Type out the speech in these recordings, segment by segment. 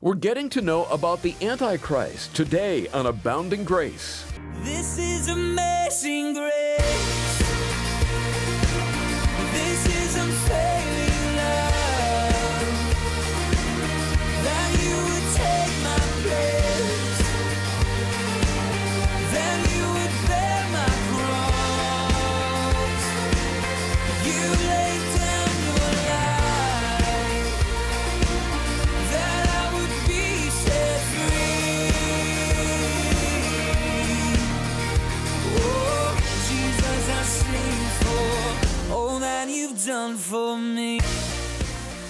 We're getting to know about the Antichrist today on Abounding Grace. This is amazing grace. Done for me.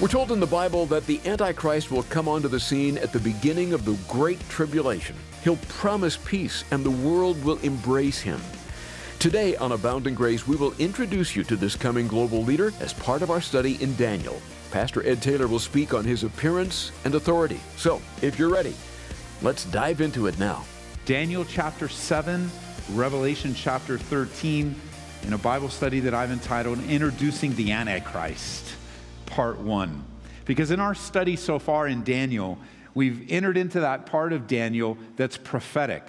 We're told in the Bible that the Antichrist will come onto the scene at the beginning of the Great Tribulation. He'll promise peace and the world will embrace him. Today on Abounding Grace, we will introduce you to this coming global leader as part of our study in Daniel. Pastor Ed Taylor will speak on his appearance and authority. So, if you're ready, let's dive into it now. Daniel chapter 7, Revelation chapter 13, in a Bible study that I've entitled Introducing the Antichrist, part 1. Because in our study so far in Daniel, we've entered into that part of Daniel that's prophetic.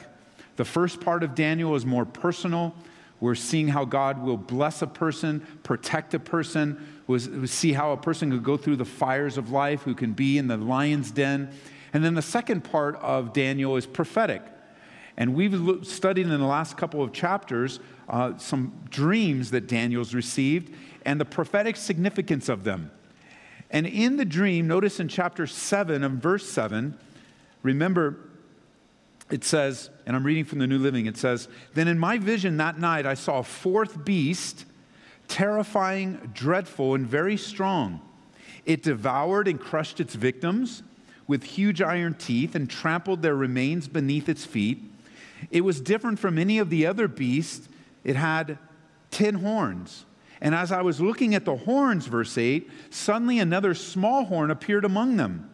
The first part of Daniel is more personal. We're seeing how God will bless a person, protect a person, we see how a person could go through the fires of life, who can be in the lion's den. And then the second part of Daniel is prophetic. And we've studied in the last couple of chapters uh, some dreams that Daniel's received and the prophetic significance of them. And in the dream, notice in chapter 7 and verse 7, remember, it says, and I'm reading from the New Living, it says, Then in my vision that night I saw a fourth beast, terrifying, dreadful, and very strong. It devoured and crushed its victims with huge iron teeth and trampled their remains beneath its feet. It was different from any of the other beasts. It had ten horns. And as I was looking at the horns, verse 8, suddenly another small horn appeared among them.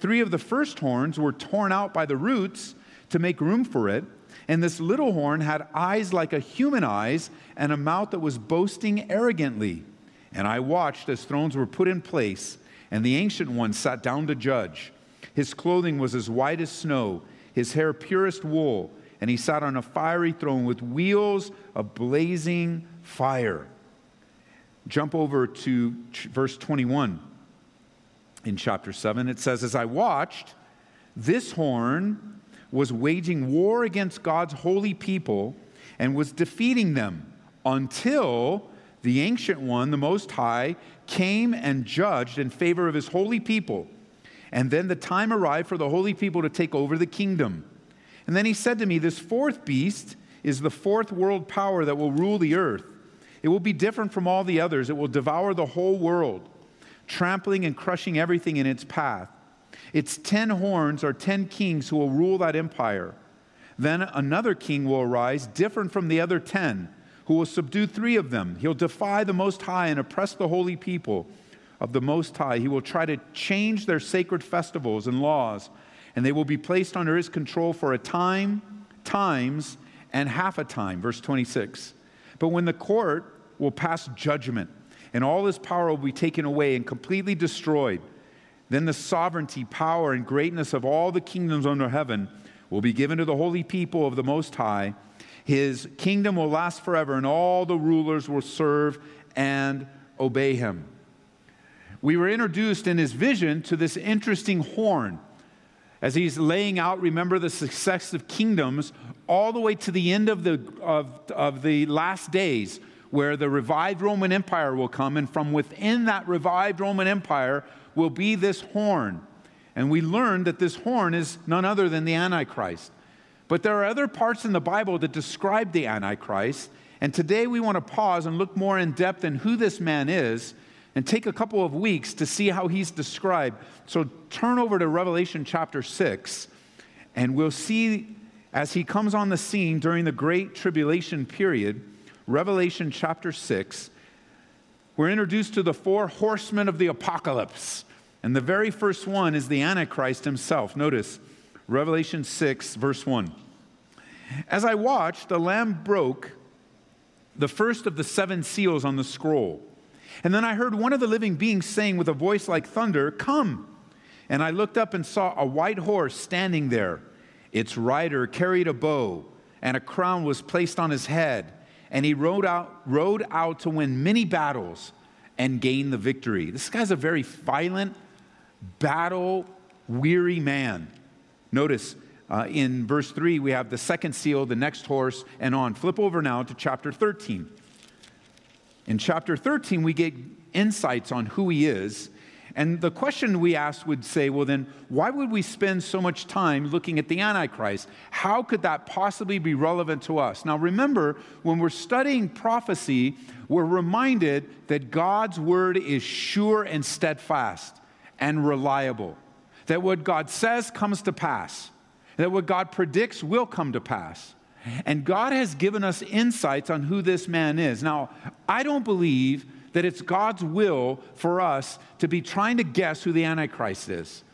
Three of the first horns were torn out by the roots to make room for it. And this little horn had eyes like a human eyes and a mouth that was boasting arrogantly. And I watched as thrones were put in place, and the ancient one sat down to judge. His clothing was as white as snow, his hair purest wool, and he sat on a fiery throne with wheels of blazing fire. Jump over to verse 21 in chapter 7. It says, As I watched, this horn was waging war against God's holy people and was defeating them until the ancient one, the Most High, came and judged in favor of his holy people. And then the time arrived for the holy people to take over the kingdom. And then he said to me, This fourth beast is the fourth world power that will rule the earth. It will be different from all the others. It will devour the whole world, trampling and crushing everything in its path. Its ten horns are ten kings who will rule that empire. Then another king will arise, different from the other ten, who will subdue three of them. He'll defy the Most High and oppress the holy people of the Most High. He will try to change their sacred festivals and laws, and they will be placed under his control for a time, times, and half a time. Verse 26. But when the court will pass judgment, and all his power will be taken away and completely destroyed, then the sovereignty, power, and greatness of all the kingdoms under heaven will be given to the holy people of the Most High. His kingdom will last forever, and all the rulers will serve and obey him. We were introduced in his vision to this interesting horn as he's laying out, remember, the successive kingdoms all the way to the end of the, of, of the last days, where the revived Roman Empire will come, and from within that revived Roman Empire will be this horn. And we learn that this horn is none other than the Antichrist. But there are other parts in the Bible that describe the Antichrist. And today we want to pause and look more in depth in who this man is and take a couple of weeks to see how he's described. So turn over to Revelation chapter 6, and we'll see as he comes on the scene during the Great Tribulation period, Revelation chapter 6, we're introduced to the four horsemen of the apocalypse. And the very first one is the Antichrist himself. Notice Revelation 6, verse 1. As I watched, the Lamb broke the first of the seven seals on the scroll. And then I heard one of the living beings saying with a voice like thunder, Come. And I looked up and saw a white horse standing there. Its rider carried a bow, and a crown was placed on his head. And he rode out, rode out to win many battles and gain the victory. This guy's a very violent, battle weary man. Notice uh, in verse 3, we have the second seal, the next horse, and on. Flip over now to chapter 13. In chapter 13, we get insights on who he is. And the question we asked would say, well, then, why would we spend so much time looking at the Antichrist? How could that possibly be relevant to us? Now, remember, when we're studying prophecy, we're reminded that God's word is sure and steadfast and reliable, that what God says comes to pass that what God predicts will come to pass. And God has given us insights on who this man is. Now, I don't believe that it's God's will for us to be trying to guess who the Antichrist is.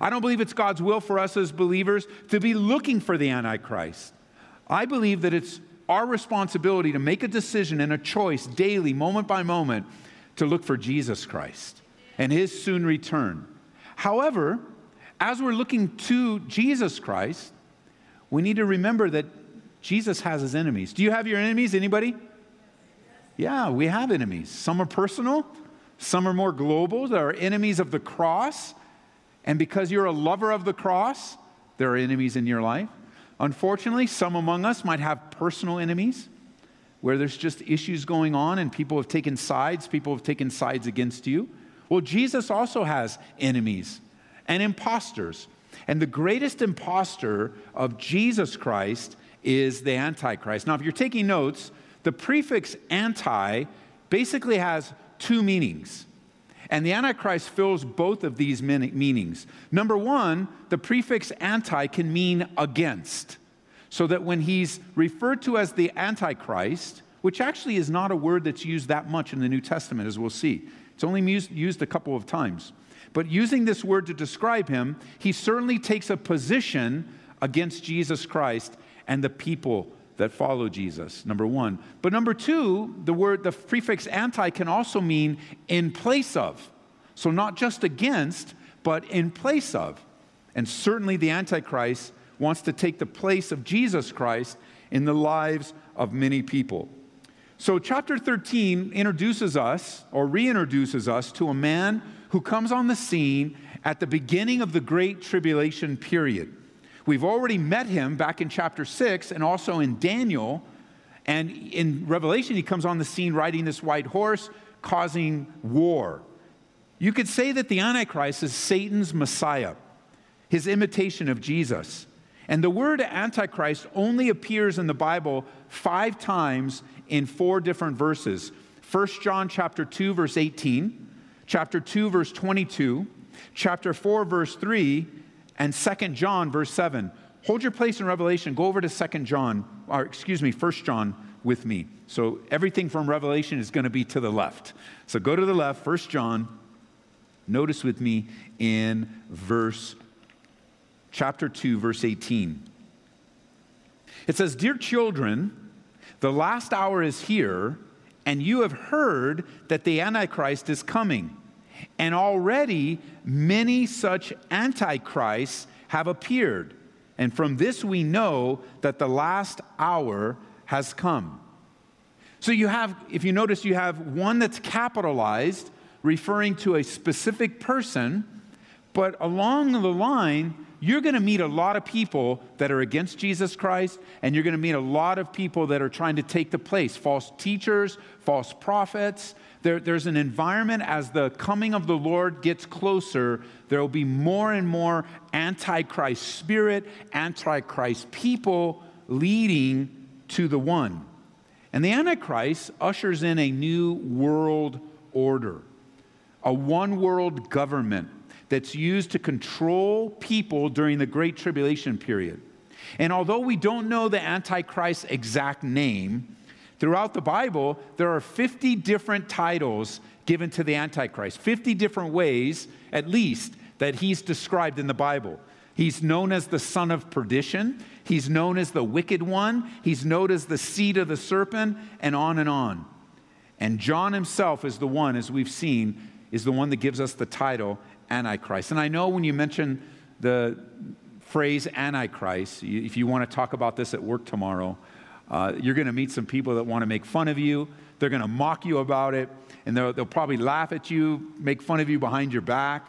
I don't believe it's God's will for us as believers to be looking for the Antichrist. I believe that it's our responsibility to make a decision and a choice daily, moment by moment, to look for Jesus Christ and his soon return. However, as we're looking to Jesus Christ, we need to remember that Jesus has his enemies. Do you have your enemies? Anybody? Yeah, we have enemies. Some are personal, some are more global. There are enemies of the cross. And because you're a lover of the cross, there are enemies in your life. Unfortunately, some among us might have personal enemies where there's just issues going on and people have taken sides, people have taken sides against you. Well, Jesus also has enemies and imposters. And the greatest impostor of Jesus Christ is the Antichrist. Now, if you're taking notes, the prefix anti basically has two meanings. And the Antichrist fills both of these meanings. Number one, the prefix anti can mean against. So that when he's referred to as the Antichrist, which actually is not a word that's used that much in the New Testament, as we'll see, it's only used, a couple of times. But using this word to describe him, he certainly takes a position against Jesus Christ and the people that follow Jesus, number one. But number two, the word, the prefix anti can also mean in place of. So not just against, but in place of. And certainly the Antichrist wants to take the place of Jesus Christ in the lives of many people. So, chapter 13 introduces us or reintroduces us to a man who comes on the scene at the beginning of the Great Tribulation period. We've already met him back in chapter 6 and also in Daniel. And in Revelation, he comes on the scene riding this white horse, causing war. You could say that the Antichrist is Satan's Messiah, his imitation of Jesus. And the word Antichrist only appears in the Bible five times in four different verses. 1 John chapter 2, verse 18, chapter 2, verse 22, chapter 4, verse 3, and 2 John, verse 7. Hold your place in Revelation. Go over to 2 John, or excuse me, 1 John with me. So everything from Revelation is going to be to the left. So go to the left, 1 John. Notice with me in verse chapter 2 verse 18. It says, "Dear children, the last hour is here, and you have heard that the Antichrist is coming. And already many such antichrists have appeared. And from this we know that the last hour has come. So you have, if you notice, you have one that's capitalized, referring to a specific person, but along the line, you're going to meet a lot of people that are against Jesus Christ, and you're going to meet a lot of people that are trying to take the place false teachers, false prophets. There, there's an environment as the coming of the Lord gets closer, there will be more and more antichrist spirit, antichrist people leading to the one. And the Antichrist ushers in a new world order, a one world government that's used to control people during the Great Tribulation period. And although we don't know the Antichrist's exact name, throughout the Bible, there are 50 different titles given to the Antichrist, 50 different ways, at least, that he's described in the Bible. He's known as the son of perdition. He's known as the wicked one. He's known as the seed of the serpent, and on and on. And John himself is the one, as we've seen, is the one that gives us the title Antichrist. And I know when you mention the phrase Antichrist, if you want to talk about this at work tomorrow, uh, you're going to meet some people that want to make fun of you. They're going to mock you about it, and they'll, they'll probably laugh at you, make fun of you behind your back.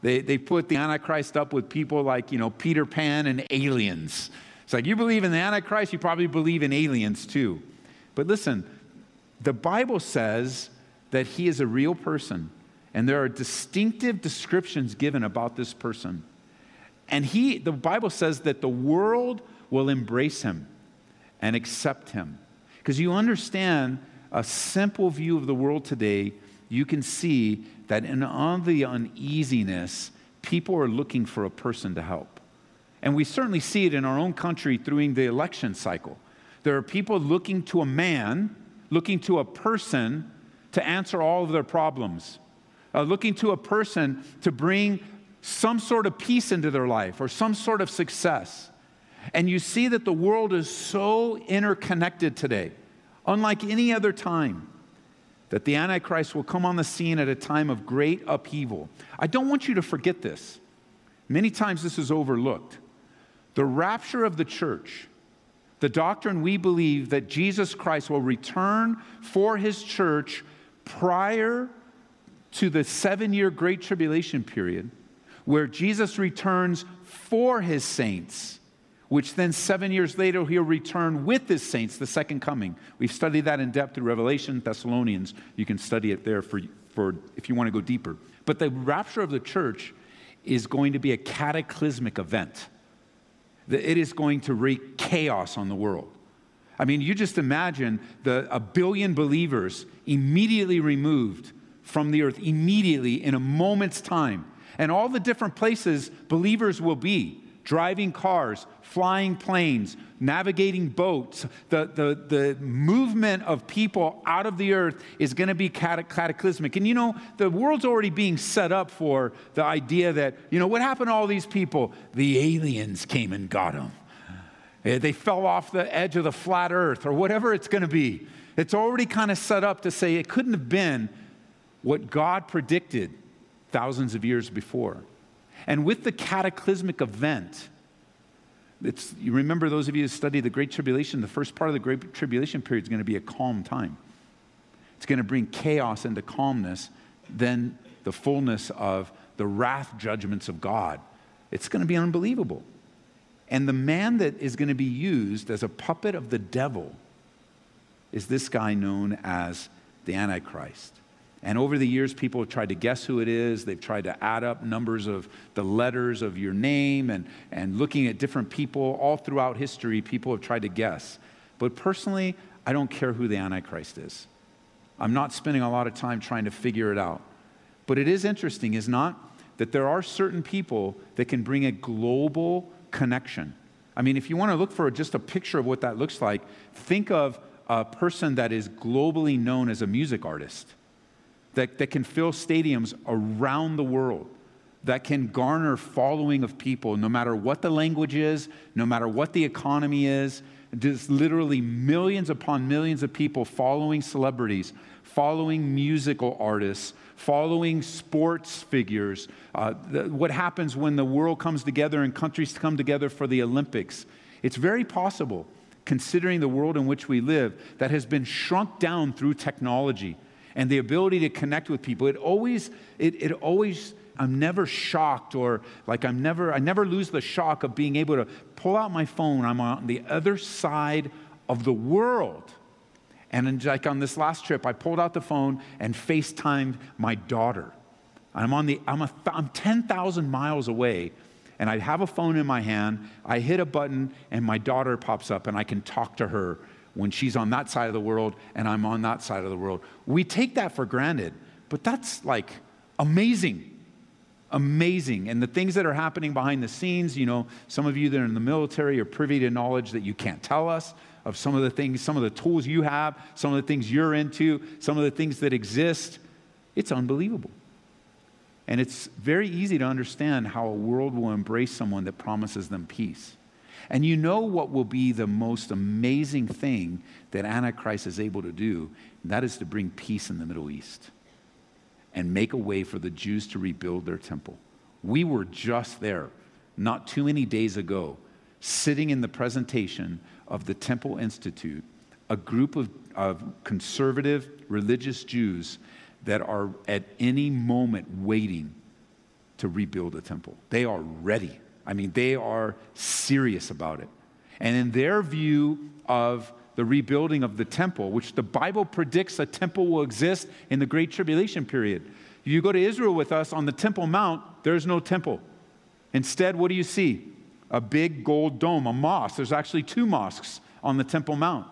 They, they put the Antichrist up with people like, you know, Peter Pan and aliens. It's like, you believe in the Antichrist, you probably believe in aliens too. But listen, the Bible says that he is a real person, and there are distinctive descriptions given about this person. And he, the Bible says that the world will embrace him and accept him. Because you understand a simple view of the world today, you can see that in all the uneasiness, people are looking for a person to help. And we certainly see it in our own country through the election cycle. There are people looking to a man, looking to a person to answer all of their problems, uh, looking to a person to bring some sort of peace into their life or some sort of success. And you see that the world is so interconnected today, unlike any other time that the Antichrist will come on the scene at a time of great upheaval. I don't want you to forget this. Many times this is overlooked. The rapture of the church, the doctrine we believe that Jesus Christ will return for his church prior to the seven year Great Tribulation period, where Jesus returns for his saints which then seven years later he'll return with his saints, the second coming. We've studied that in depth in Revelation, Thessalonians. You can study it there for, for if you want to go deeper. But the rapture of the church is going to be a cataclysmic event. It is going to wreak chaos on the world. I mean, you just imagine the, a billion believers immediately removed from the earth, immediately in a moment's time. And all the different places believers will be driving cars, flying planes, navigating boats. The, the, the movement of people out of the earth is going to be cataclysmic. And you know, the world's already being set up for the idea that, you know, what happened to all these people? The aliens came and got them. Eh, they fell off the edge of the flat earth or whatever it's going to be. It's already kind of set up to say it couldn't have been what God predicted thousands of years before. And with the cataclysmic event, it's, you remember those of you who study the Great Tribulation, the first part of the Great Tribulation period is going to be a calm time. It's going to bring chaos into calmness, then the fullness of the wrath judgments of God. It's going to be unbelievable. And the man that is going to be used as a puppet of the devil is this guy known as the Antichrist. And over the years, people have tried to guess who it is. They've tried to add up numbers of the letters of your name and, and looking at different people. All throughout history, people have tried to guess. But personally, I don't care who the Antichrist is. I'm not spending a lot of time trying to figure it out. But it is interesting, is not, that there are certain people that can bring a global connection. I mean, if you want to look for just a picture of what that looks like, think of a person that is globally known as a music artist that, that can fill stadiums around the world, that can garner following of people, no matter what the language is, no matter what the economy is. There's literally millions upon millions of people following celebrities, following musical artists, following sports figures. Uh, the, what happens when the world comes together and countries come together for the Olympics? It's very possible, considering the world in which we live, that has been shrunk down through technology and the ability to connect with people. It always, it, it always, I'm never shocked or like I'm never, I never lose the shock of being able to pull out my phone. I'm on the other side of the world. And like on this last trip, I pulled out the phone and FaceTimed my daughter. I'm on the, I'm, a, I'm 10,000 miles away and I have a phone in my hand. I hit a button and my daughter pops up and I can talk to her when she's on that side of the world and I'm on that side of the world. We take that for granted, but that's like amazing. Amazing. And the things that are happening behind the scenes, you know, some of you that are in the military are privy to knowledge that you can't tell us of some of the things, some of the tools you have, some of the things you're into, some of the things that exist. It's unbelievable. And it's very easy to understand how a world will embrace someone that promises them peace. And you know what will be the most amazing thing that Antichrist is able to do? that is to bring peace in the Middle East. and make a way for the Jews to rebuild their temple. We were just there not too many days ago, sitting in the presentation of the Temple Institute, a group of, of conservative religious Jews that are at any moment waiting to rebuild a temple. They are ready. I mean, they are serious about it. And in their view of the rebuilding of the temple, which the Bible predicts a temple will exist in the Great Tribulation period. You go to Israel with us on the Temple Mount, there's no temple. Instead, what do you see? A big gold dome, a mosque. There's actually two mosques on the Temple Mount.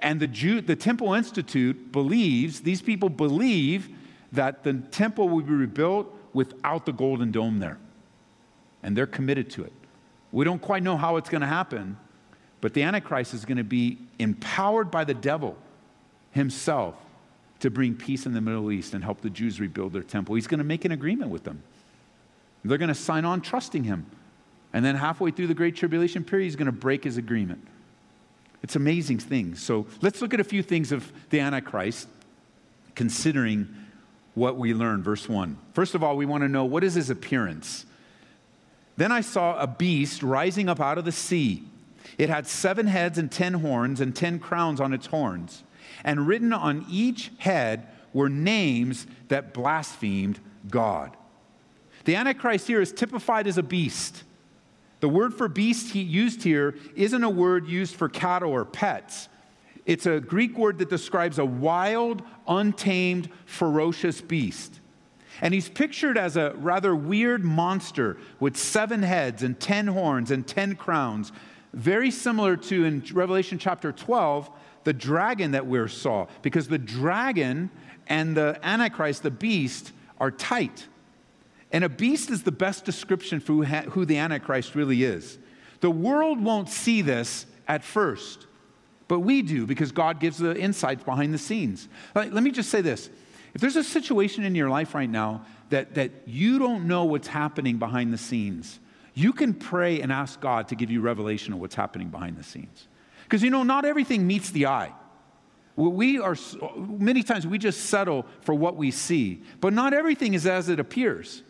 And the, Jew, the Temple Institute believes, these people believe, that the temple will be rebuilt without the golden dome there. And they're committed to it. We don't quite know how it's going to happen, but the Antichrist is going to be empowered by the devil himself to bring peace in the Middle East and help the Jews rebuild their temple. He's going to make an agreement with them. They're going to sign on trusting him. And then halfway through the Great Tribulation period, he's going to break his agreement. It's amazing things. So let's look at a few things of the Antichrist, considering what we learn. Verse 1. First of all, we want to know what is his appearance? Then I saw a beast rising up out of the sea. It had seven heads and ten horns, and ten crowns on its horns. And written on each head were names that blasphemed God. The Antichrist here is typified as a beast. The word for beast he used here isn't a word used for cattle or pets. It's a Greek word that describes a wild, untamed, ferocious beast. And he's pictured as a rather weird monster with seven heads and ten horns and ten crowns, very similar to in Revelation chapter 12, the dragon that we saw, because the dragon and the Antichrist, the beast, are tight. And a beast is the best description for who the Antichrist really is. The world won't see this at first, but we do because God gives the insights behind the scenes. Let me just say this if there's a situation in your life right now that, that you don't know what's happening behind the scenes, you can pray and ask God to give you revelation of what's happening behind the scenes. Because you know, not everything meets the eye. We are, many times we just settle for what we see, but not everything is as it appears.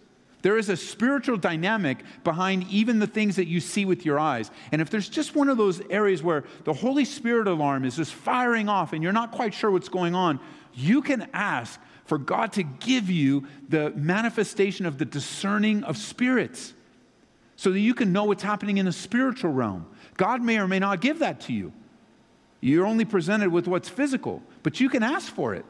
There is a spiritual dynamic behind even the things that you see with your eyes. And if there's just one of those areas where the Holy Spirit alarm is just firing off and you're not quite sure what's going on, you can ask for God to give you the manifestation of the discerning of spirits so that you can know what's happening in the spiritual realm. God may or may not give that to you. You're only presented with what's physical, but you can ask for it.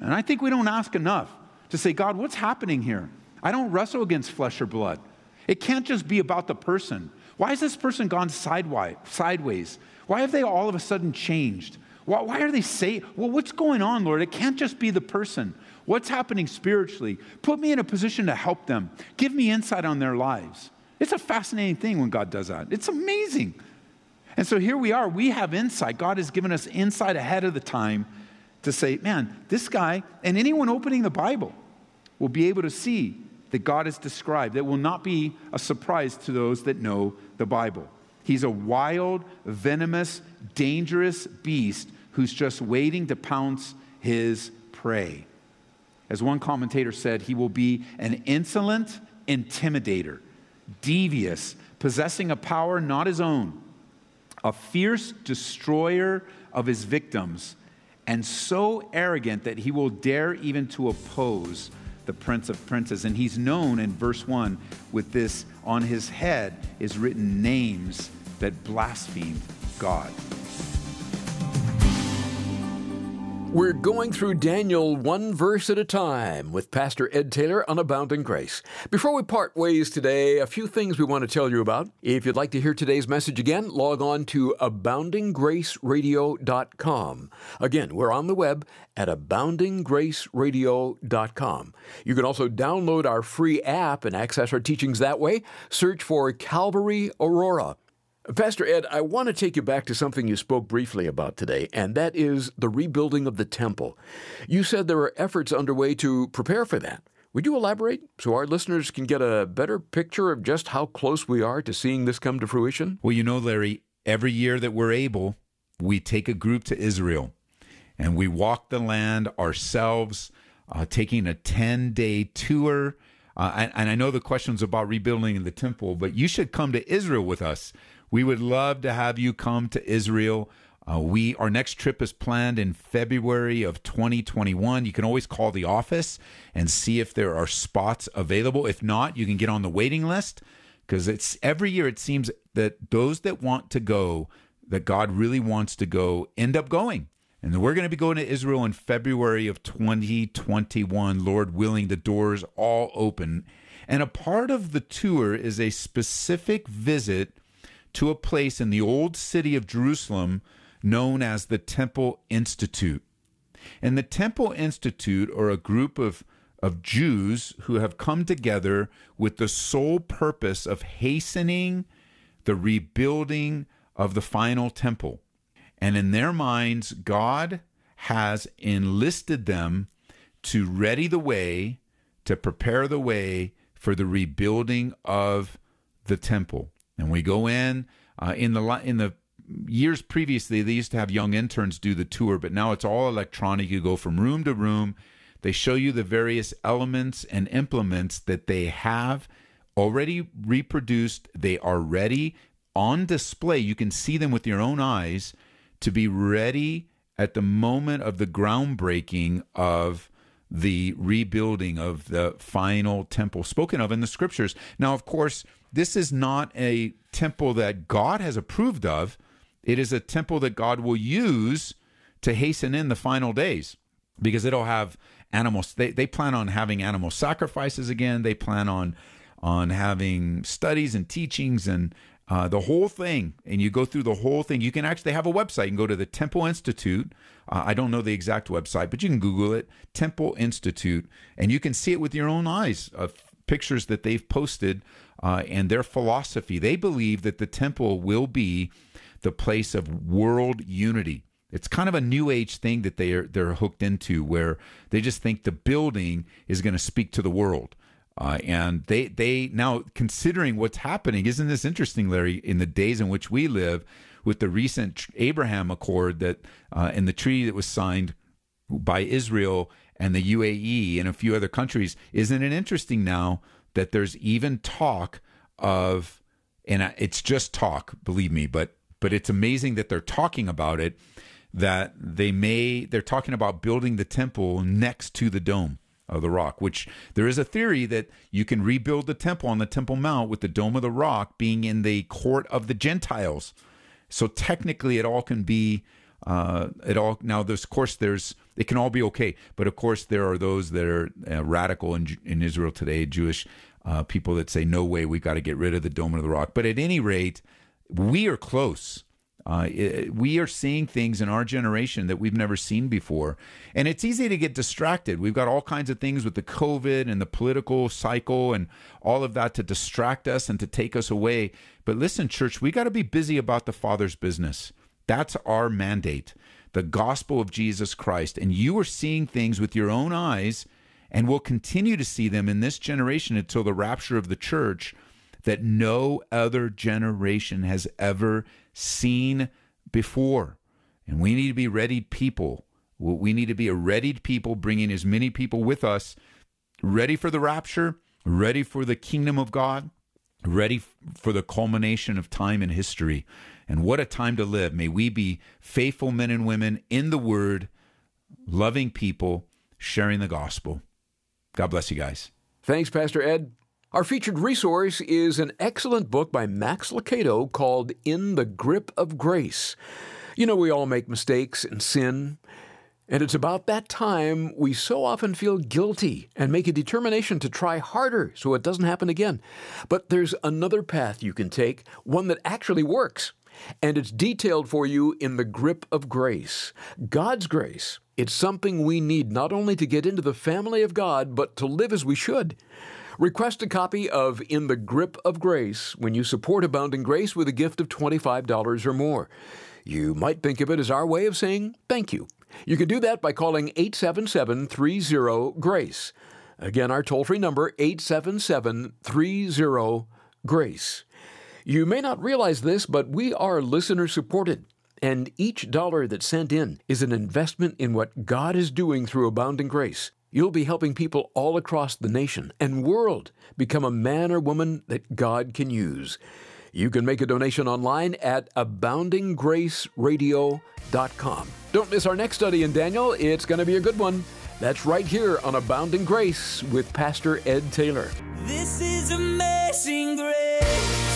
And I think we don't ask enough to say, God, what's happening here? I don't wrestle against flesh or blood. It can't just be about the person. Why has this person gone sideways? Why have they all of a sudden changed? Why, why are they saying, well, what's going on, Lord? It can't just be the person. What's happening spiritually? Put me in a position to help them. Give me insight on their lives. It's a fascinating thing when God does that. It's amazing. And so here we are. We have insight. God has given us insight ahead of the time to say, man, this guy, and anyone opening the Bible will be able to see that God has described that will not be a surprise to those that know the Bible. He's a wild, venomous, dangerous beast who's just waiting to pounce his prey. As one commentator said, he will be an insolent intimidator, devious, possessing a power not his own, a fierce destroyer of his victims, and so arrogant that he will dare even to oppose the Prince of Princes. And he's known in verse 1 with this on his head is written names that blasphemed God. We're going through Daniel one verse at a time with Pastor Ed Taylor on Abounding Grace. Before we part ways today, a few things we want to tell you about. If you'd like to hear today's message again, log on to aboundinggraceradio.com. Again, we're on the web at aboundinggraceradio.com. You can also download our free app and access our teachings that way. Search for Calvary Aurora. Pastor Ed, I want to take you back to something you spoke briefly about today, and that is the rebuilding of the temple. You said there are efforts underway to prepare for that. Would you elaborate so our listeners can get a better picture of just how close we are to seeing this come to fruition? Well, you know, Larry, every year that we're able, we take a group to Israel and we walk the land ourselves. uh, taking a 10 day tour. Uh, and, and I know the question's about rebuilding the temple, but you should come to Israel with us. We would love to have you come to Israel. Uh, we our next trip is planned in February of 2021. You can always call the office and see if there are spots available. If not, you can get on the waiting list because it's every year. It seems that those that want to go, that God really wants to go, end up going. And we're going to be going to Israel in February of 2021, Lord willing, the doors all open. And a part of the tour is a specific visit to a place in the old city of Jerusalem known as the Temple Institute. And the Temple Institute are a group of, of Jews who have come together with the sole purpose of hastening the rebuilding of the final temple. And in their minds, God has enlisted them to ready the way, to prepare the way for the rebuilding of the temple. And we go in uh, in the in the years previously, they used to have young interns do the tour, but now it's all electronic. You go from room to room. They show you the various elements and implements that they have already reproduced. They are ready on display. You can see them with your own eyes to be ready at the moment of the groundbreaking of the rebuilding of the final temple spoken of in the scriptures. Now, of course, this is not a temple that God has approved of. It is a temple that God will use to hasten in the final days because it'll have animals. They, they plan on having animal sacrifices again. They plan on on having studies and teachings and uh, the whole thing. And you go through the whole thing. You can actually have a website. Can go to the Temple Institute. Uh, I don't know the exact website, but you can Google it, Temple Institute, and you can see it with your own eyes of pictures that they've posted uh, and their philosophy. They believe that the temple will be the place of world unity. It's kind of a new age thing that they are they're hooked into, where they just think the building is going to speak to the world. Uh, and they they now considering what's happening, isn't this interesting, Larry? In the days in which we live, with the recent Abraham Accord that uh, and the treaty that was signed by Israel and the UAE and a few other countries, isn't it interesting now that there's even talk of, and it's just talk, believe me, but but it's amazing that they're talking about it that they may they're talking about building the temple next to the dome of the rock which there is a theory that you can rebuild the temple on the temple mount with the dome of the rock being in the court of the gentiles. So technically it all can be uh, it all now there's of course there's it can all be okay but of course there are those that are uh, radical in, in israel today jewish uh, people that say no way we got to get rid of the dome of the rock but at any rate we are close. Uh, it, we are seeing things in our generation that we've never seen before. And it's easy to get distracted. We've got all kinds of things with the COVID and the political cycle and all of that to distract us and to take us away. But listen, church, we got to be busy about the Father's business. That's our mandate, the gospel of Jesus Christ. And you are seeing things with your own eyes and will continue to see them in this generation until the rapture of the church that no other generation has ever seen before. And we need to be readied people. We need to be a readied people, bringing as many people with us, ready for the rapture, ready for the kingdom of God, ready for the culmination of time and history. And what a time to live. May we be faithful men and women in the word, loving people, sharing the gospel. God bless you guys. Thanks, Pastor Ed. Our featured resource is an excellent book by Max Lucado called In the Grip of Grace. You know, we all make mistakes and sin, and it's about that time we so often feel guilty and make a determination to try harder so it doesn't happen again. But there's another path you can take, one that actually works. And it's detailed for you in the grip of grace. God's grace. It's something we need not only to get into the family of God, but to live as we should. Request a copy of In the Grip of Grace when you support Abounding Grace with a gift of $25 or more. You might think of it as our way of saying thank you. You can do that by calling 877 30 GRACE. Again, our toll free number 877 30 GRACE. You may not realize this, but we are listener supported. And each dollar that's sent in is an investment in what God is doing through Abounding Grace. you'll be helping people all across the nation and world become a man or woman that God can use. You can make a donation online at aboundinggraceradio.com. Don't miss our next study in Daniel. It's going to be a good one. That's right here on Abounding Grace with Pastor Ed Taylor. This is amazing grace.